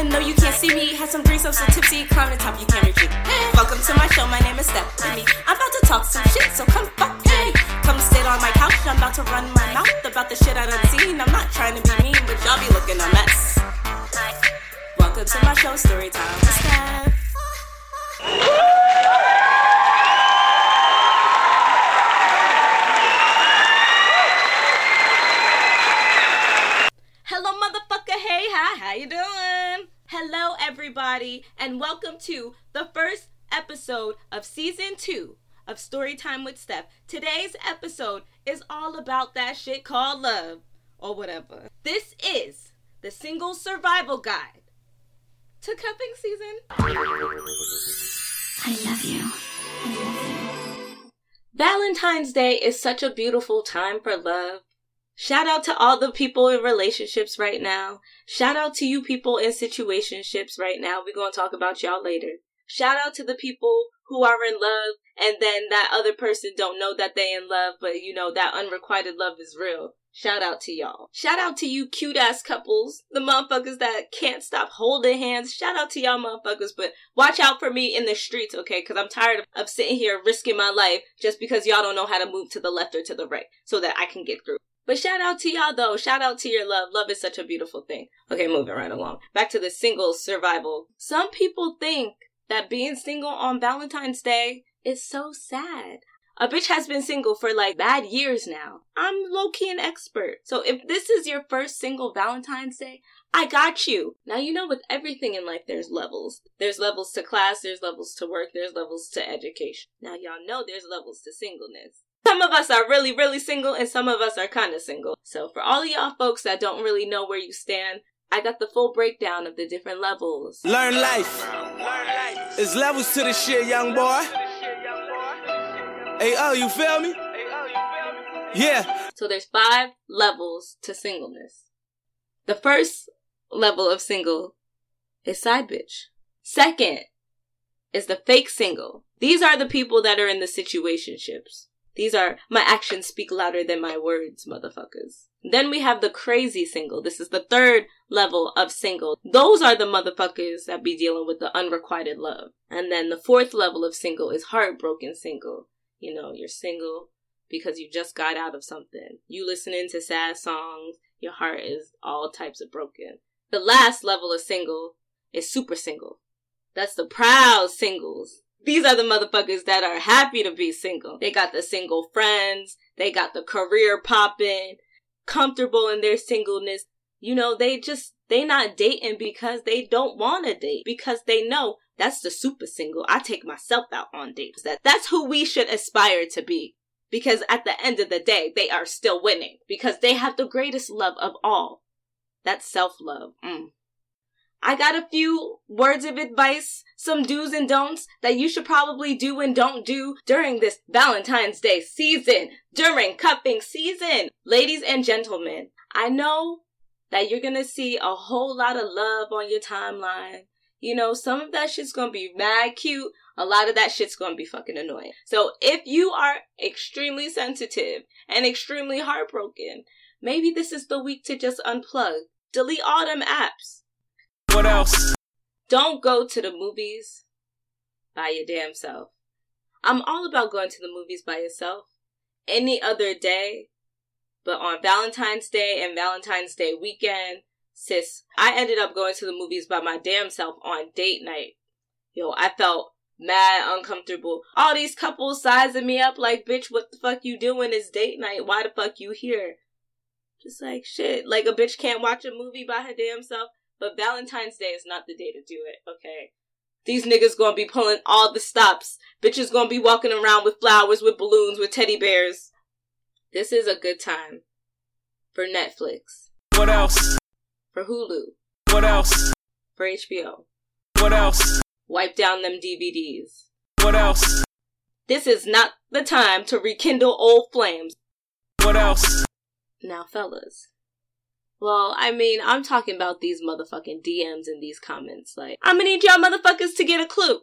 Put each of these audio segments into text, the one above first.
Even though you can't see me, have some grease up so tipsy, climb the top, you can't reach me. Welcome to my show, my name is Stephanie. I'm about to talk some shit, so come fuck with me. Come sit on my couch, I'm about to run my mouth about the shit I done seen. I'm not trying to be mean, but y'all be looking a mess. Welcome to my show, story time with Steph. Hello, motherfucker. Hey, hi, how you doing? Hello, everybody, and welcome to the first episode of season two of Storytime with Steph. Today's episode is all about that shit called love, or whatever. This is the single survival guide to cuffing season. I love you. I love you. Valentine's Day is such a beautiful time for love. Shout out to all the people in relationships right now. Shout out to you people in situationships right now. We're going to talk about y'all later. Shout out to the people who are in love and then that other person don't know that they in love, but you know that unrequited love is real. Shout out to y'all. Shout out to you cute ass couples, the motherfuckers that can't stop holding hands. Shout out to y'all motherfuckers, but watch out for me in the streets, okay? Because I'm tired of, of sitting here risking my life just because y'all don't know how to move to the left or to the right so that I can get through. But shout out to y'all though. Shout out to your love. Love is such a beautiful thing. Okay, moving right along. Back to the single survival. Some people think that being single on Valentine's Day is so sad. A bitch has been single for like bad years now. I'm low key an expert. So if this is your first single Valentine's Day, I got you. Now you know with everything in life there's levels. There's levels to class, there's levels to work, there's levels to education. Now y'all know there's levels to singleness. Some of us are really, really single and some of us are kind of single. So for all of y'all folks that don't really know where you stand, I got the full breakdown of the different levels. Learn life. It's levels to the shit, young boy. Hey, oh, you feel me? Yeah. So there's five levels to singleness. The first level of single is side bitch. Second is the fake single. These are the people that are in the situationships. These are my actions speak louder than my words, motherfuckers. Then we have the crazy single. This is the third level of single. Those are the motherfuckers that be dealing with the unrequited love. And then the fourth level of single is heartbroken single. You know, you're single because you just got out of something. You listening to sad songs, your heart is all types of broken. The last level of single is super single. That's the proud singles. These are the motherfuckers that are happy to be single. They got the single friends, they got the career popping, comfortable in their singleness. You know, they just, they not dating because they don't want to date, because they know that's the super single. I take myself out on dates. That that's who we should aspire to be. Because at the end of the day, they are still winning. Because they have the greatest love of all. That's self-love. Mm. I got a few words of advice, some do's and don'ts that you should probably do and don't do during this Valentine's Day season, during cuffing season. Ladies and gentlemen, I know that you're gonna see a whole lot of love on your timeline. You know, some of that shit's gonna be mad cute. A lot of that shit's gonna be fucking annoying. So if you are extremely sensitive and extremely heartbroken, maybe this is the week to just unplug. Delete all them apps. What else? Don't go to the movies by your damn self. I'm all about going to the movies by yourself any other day, but on Valentine's Day and Valentine's Day weekend, sis, I ended up going to the movies by my damn self on date night. Yo, I felt mad uncomfortable. All these couples sizing me up like, bitch, what the fuck you doing? It's date night. Why the fuck you here? Just like shit. Like a bitch can't watch a movie by her damn self. But Valentine's Day is not the day to do it, okay? These niggas gonna be pulling all the stops. Bitches gonna be walking around with flowers, with balloons, with teddy bears. This is a good time for Netflix, What else? for Hulu, What else? for HBO. What else? Wipe down them DVDs. What else? This is not the time to rekindle old flames. What else? Now, fellas. Well, I mean, I'm talking about these motherfucking DMs and these comments. Like, I'm gonna need y'all motherfuckers to get a clue.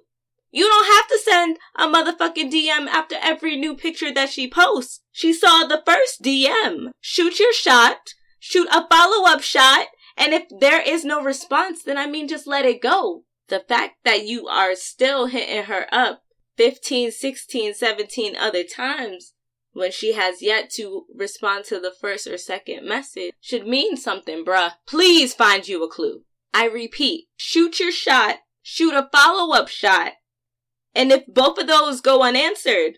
You don't have to send a motherfucking DM after every new picture that she posts. She saw the first DM. Shoot your shot, shoot a follow up shot, And if there is no response, then I mean, just let it go. The fact that you are still hitting her up 15, 16, 17 other times when she has yet to respond to the first or second message should mean something, bruh. Please find you a clue. I repeat, shoot your shot, shoot a follow up shot, and if both of those go unanswered,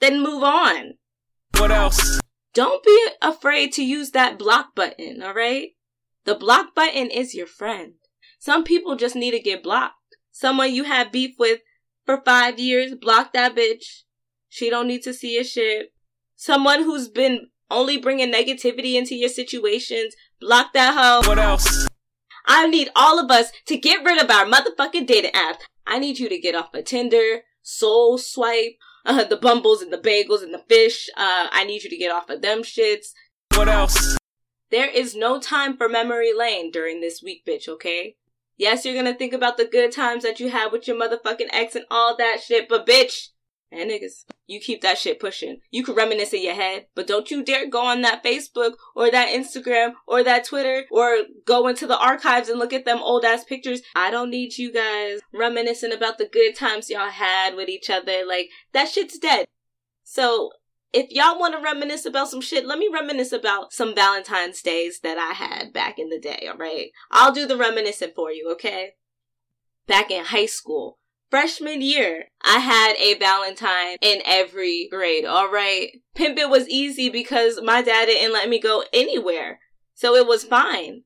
then move on. What else? Don't be afraid to use that block button, alright? The block button is your friend. Some people just need to get blocked. Someone you have beef with for five years, block that bitch. She don't need to see your shit. Someone who's been only bringing negativity into your situations, block that hoe. What else? I need all of us to get rid of our motherfucking dating app. I need you to get off of Tinder, Soul Swipe, uh, the Bumbles and the Bagels and the Fish. Uh, I need you to get off of them shits. What else? There is no time for memory lane during this week, bitch, okay? Yes, you're gonna think about the good times that you had with your motherfucking ex and all that shit, but bitch, and niggas, you keep that shit pushing. You can reminisce in your head, but don't you dare go on that Facebook or that Instagram or that Twitter or go into the archives and look at them old ass pictures. I don't need you guys reminiscing about the good times y'all had with each other. Like, that shit's dead. So, if y'all want to reminisce about some shit, let me reminisce about some Valentine's days that I had back in the day, alright? I'll do the reminiscing for you, okay? Back in high school, freshman year, I had a Valentine in every grade, alright? Pimp it was easy because my dad didn't let me go anywhere. So it was fine.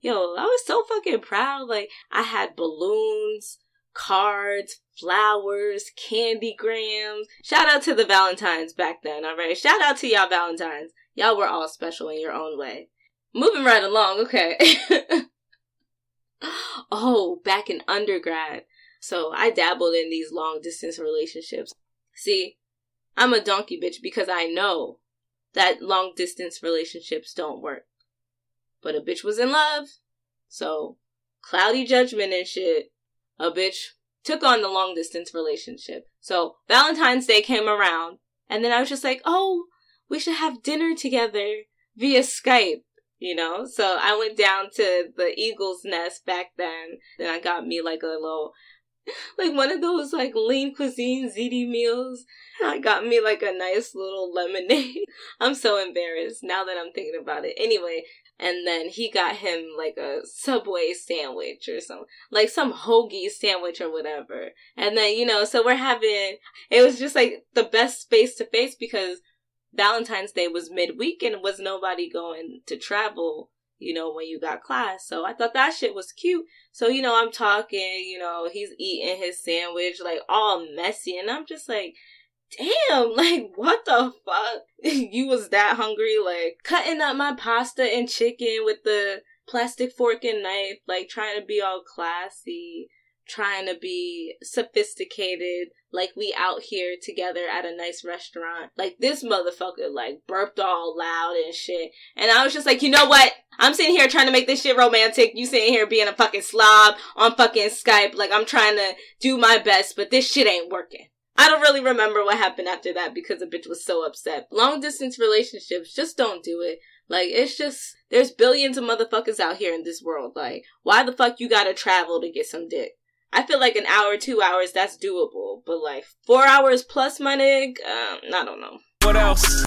Yo, I was so fucking proud. Like, I had balloons, cards, flowers, candy grams. Shout out to the Valentines back then, alright? Shout out to y'all Valentines. Y'all were all special in your own way. Moving right along, okay. oh, back in undergrad. So I dabbled in these long distance relationships. See, I'm a donkey bitch because I know that long distance relationships don't work. But a bitch was in love. So, cloudy judgment and shit. A bitch took on the long distance relationship. So, Valentine's Day came around, and then I was just like, oh, we should have dinner together via Skype you know so i went down to the eagle's nest back then then i got me like a little like one of those like lean cuisine ziti meals i got me like a nice little lemonade. I'm so embarrassed now that i'm thinking about it. Anyway and then he got him like a subway sandwich or some like some hoagie sandwich or whatever. And then you know so we're having it was just like the best face to face because Valentine's Day was midweek and was nobody going to travel, you know, when you got class. So I thought that shit was cute. So, you know, I'm talking, you know, he's eating his sandwich, like all messy. And I'm just like, damn, like, what the fuck? you was that hungry? Like, cutting up my pasta and chicken with the plastic fork and knife, like, trying to be all classy trying to be sophisticated, like we out here together at a nice restaurant. Like this motherfucker like burped all loud and shit. And I was just like, you know what? I'm sitting here trying to make this shit romantic. You sitting here being a fucking slob on fucking Skype. Like I'm trying to do my best, but this shit ain't working. I don't really remember what happened after that because the bitch was so upset. Long distance relationships, just don't do it. Like, it's just, there's billions of motherfuckers out here in this world. Like, why the fuck you gotta travel to get some dick? I feel like an hour, two hours, that's doable. But like four hours plus, my nig, um, I don't know. What else?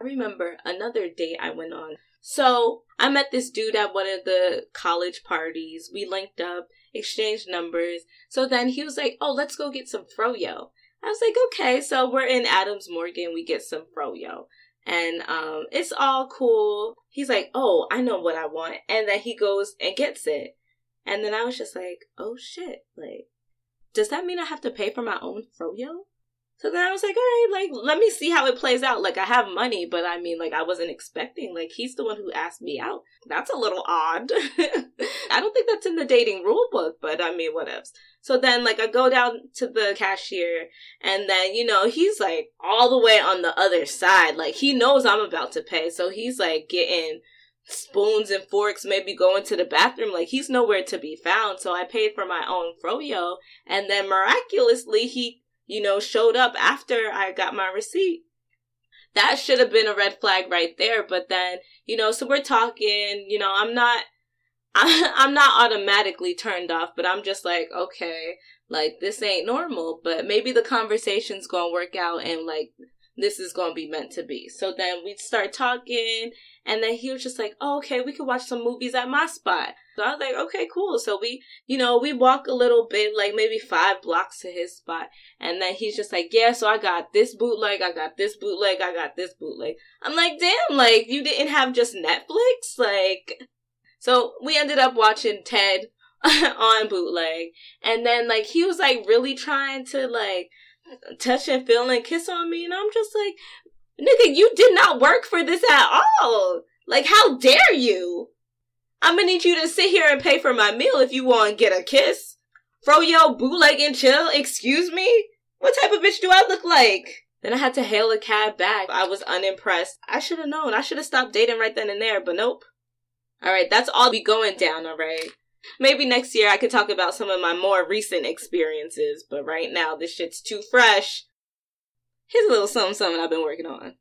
I remember another date I went on. So I met this dude at one of the college parties. We linked up, exchanged numbers. So then he was like, "Oh, let's go get some froyo." I was like, "Okay." So we're in Adams Morgan. We get some froyo, and um, it's all cool. He's like, "Oh, I know what I want," and then he goes and gets it. And then I was just like, oh shit, like, does that mean I have to pay for my own froyo? So then I was like, all right, like, let me see how it plays out. Like, I have money, but I mean, like, I wasn't expecting. Like, he's the one who asked me out. That's a little odd. I don't think that's in the dating rule book, but I mean, what else? So then, like, I go down to the cashier, and then, you know, he's like all the way on the other side. Like, he knows I'm about to pay. So he's like getting spoons and forks, maybe going to the bathroom. Like he's nowhere to be found. So I paid for my own froyo. And then miraculously he, you know, showed up after I got my receipt. that should have been a red flag right there. But then, you know, so we're talking, you know, I'm not, I'm not automatically turned off, but I'm just like, okay, like this ain't normal, but maybe the conversation's gonna work out and like this is gonna be meant to be. So then we start talking, and then he was just like, oh, okay, we could watch some movies at my spot. So I was like, okay, cool. So we, you know, we walk a little bit, like maybe five blocks to his spot. And then he's just like, yeah, so I got this bootleg, I got this bootleg, I got this bootleg. I'm like, damn, like, you didn't have just Netflix? Like, so we ended up watching Ted on bootleg. And then, like, he was like really trying to, like, touch and feel and kiss on me. And I'm just like, nigga, you did not work for this at all. Like, how dare you? I'm gonna need you to sit here and pay for my meal if you want to get a kiss. Throw your bootleg and chill. Excuse me? What type of bitch do I look like? Then I had to hail a cab back. I was unimpressed. I should have known. I should have stopped dating right then and there, but nope. Alright, that's all be going down, alright? Maybe next year I could talk about some of my more recent experiences, but right now this shit's too fresh. Here's a little something something I've been working on.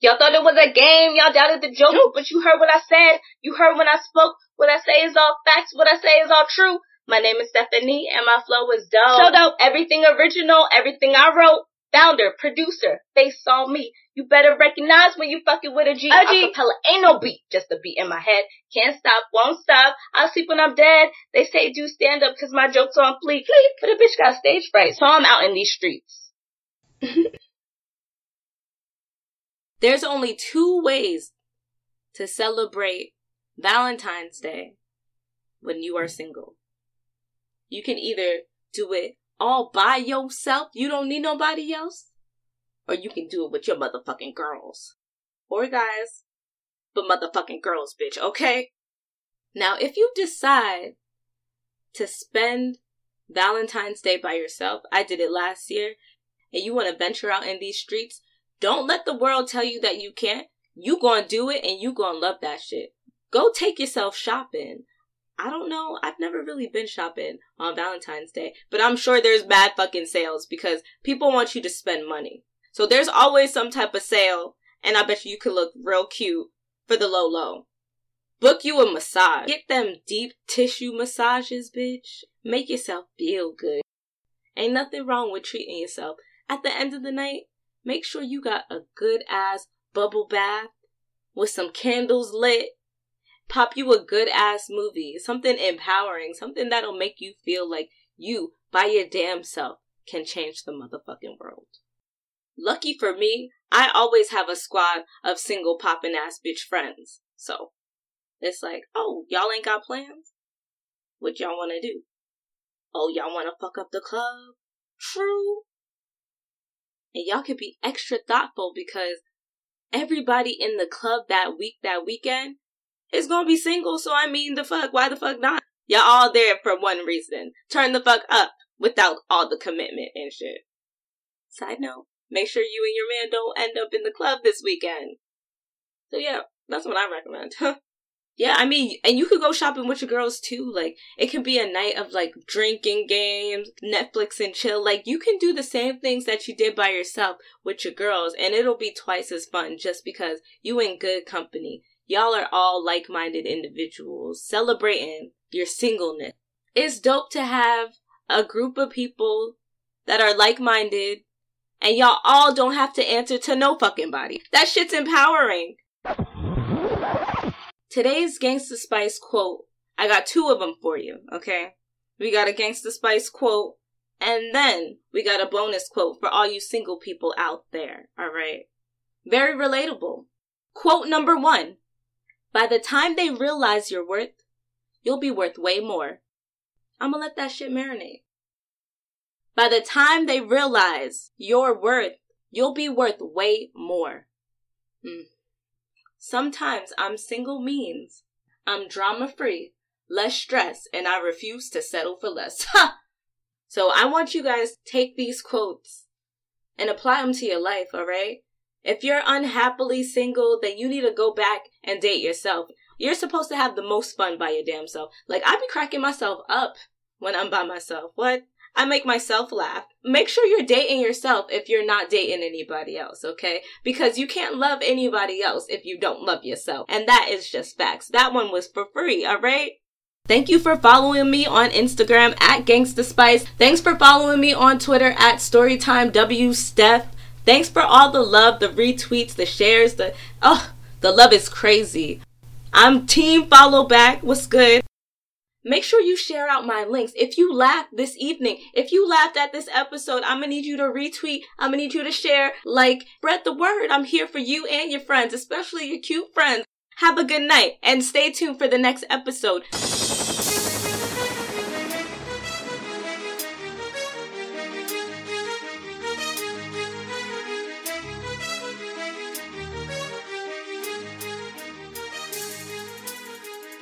Y'all thought it was a game. Y'all doubted the joke, but you heard what I said. You heard when I spoke. What I say is all facts. What I say is all true. My name is Stephanie, and my flow is dope. So dope. Everything original. Everything I wrote. Founder, producer, face on me. You better recognize when you fucking with a G. A G. Acapella ain't no beat, just a beat in my head. Can't stop, won't stop. I'll sleep when I'm dead. They say do stand up cause my jokes on fleek. Fleek, but a bitch got stage fright, so I'm out in these streets. There's only two ways to celebrate Valentine's Day when you are single. You can either do it all by yourself, you don't need nobody else, or you can do it with your motherfucking girls. Or guys, but motherfucking girls, bitch, okay? Now, if you decide to spend Valentine's Day by yourself, I did it last year, and you want to venture out in these streets, don't let the world tell you that you can't. You gonna do it and you gonna love that shit. Go take yourself shopping. I don't know. I've never really been shopping on Valentine's Day, but I'm sure there's bad fucking sales because people want you to spend money. So there's always some type of sale, and I bet you you could look real cute for the low low. Book you a massage. Get them deep tissue massages, bitch. Make yourself feel good. Ain't nothing wrong with treating yourself. At the end of the night, make sure you got a good ass bubble bath with some candles lit. Pop you a good ass movie, something empowering, something that'll make you feel like you, by your damn self, can change the motherfucking world. Lucky for me, I always have a squad of single poppin' ass bitch friends. So, it's like, oh, y'all ain't got plans? What y'all wanna do? Oh, y'all wanna fuck up the club? True. And y'all could be extra thoughtful because everybody in the club that week, that weekend, is gonna be single. So I mean, the fuck, why the fuck not? Y'all all there for one reason. Turn the fuck up without all the commitment and shit. Side note, make sure you and your man don't end up in the club this weekend. So yeah, that's what I recommend. Yeah, I mean, and you could go shopping with your girls too. Like, it can be a night of like drinking games, Netflix and chill. Like, you can do the same things that you did by yourself with your girls, and it'll be twice as fun just because you in good company. Y'all are all like minded individuals celebrating your singleness. It's dope to have a group of people that are like minded, and y'all all don't have to answer to no fucking body. That shit's empowering. Today's Gangsta Spice quote, I got two of them for you, okay? We got a Gangsta Spice quote, and then we got a bonus quote for all you single people out there, alright? Very relatable. Quote number one By the time they realize your worth, you'll be worth way more. I'm gonna let that shit marinate. By the time they realize your worth, you'll be worth way more. Hmm. Sometimes I'm single means I'm drama free, less stress, and I refuse to settle for less. Ha! So I want you guys take these quotes and apply them to your life, alright? If you're unhappily single, then you need to go back and date yourself. You're supposed to have the most fun by your damn self. Like, I be cracking myself up when I'm by myself. What? I make myself laugh. Make sure you're dating yourself if you're not dating anybody else, okay? Because you can't love anybody else if you don't love yourself. And that is just facts. That one was for free, alright? Thank you for following me on Instagram at Gangsta Spice. Thanks for following me on Twitter at StorytimeWSteph. Thanks for all the love, the retweets, the shares, the oh, the love is crazy. I'm team follow back. What's good? Make sure you share out my links. If you laughed this evening, if you laughed at this episode, I'm gonna need you to retweet. I'm gonna need you to share, like, spread the word. I'm here for you and your friends, especially your cute friends. Have a good night and stay tuned for the next episode.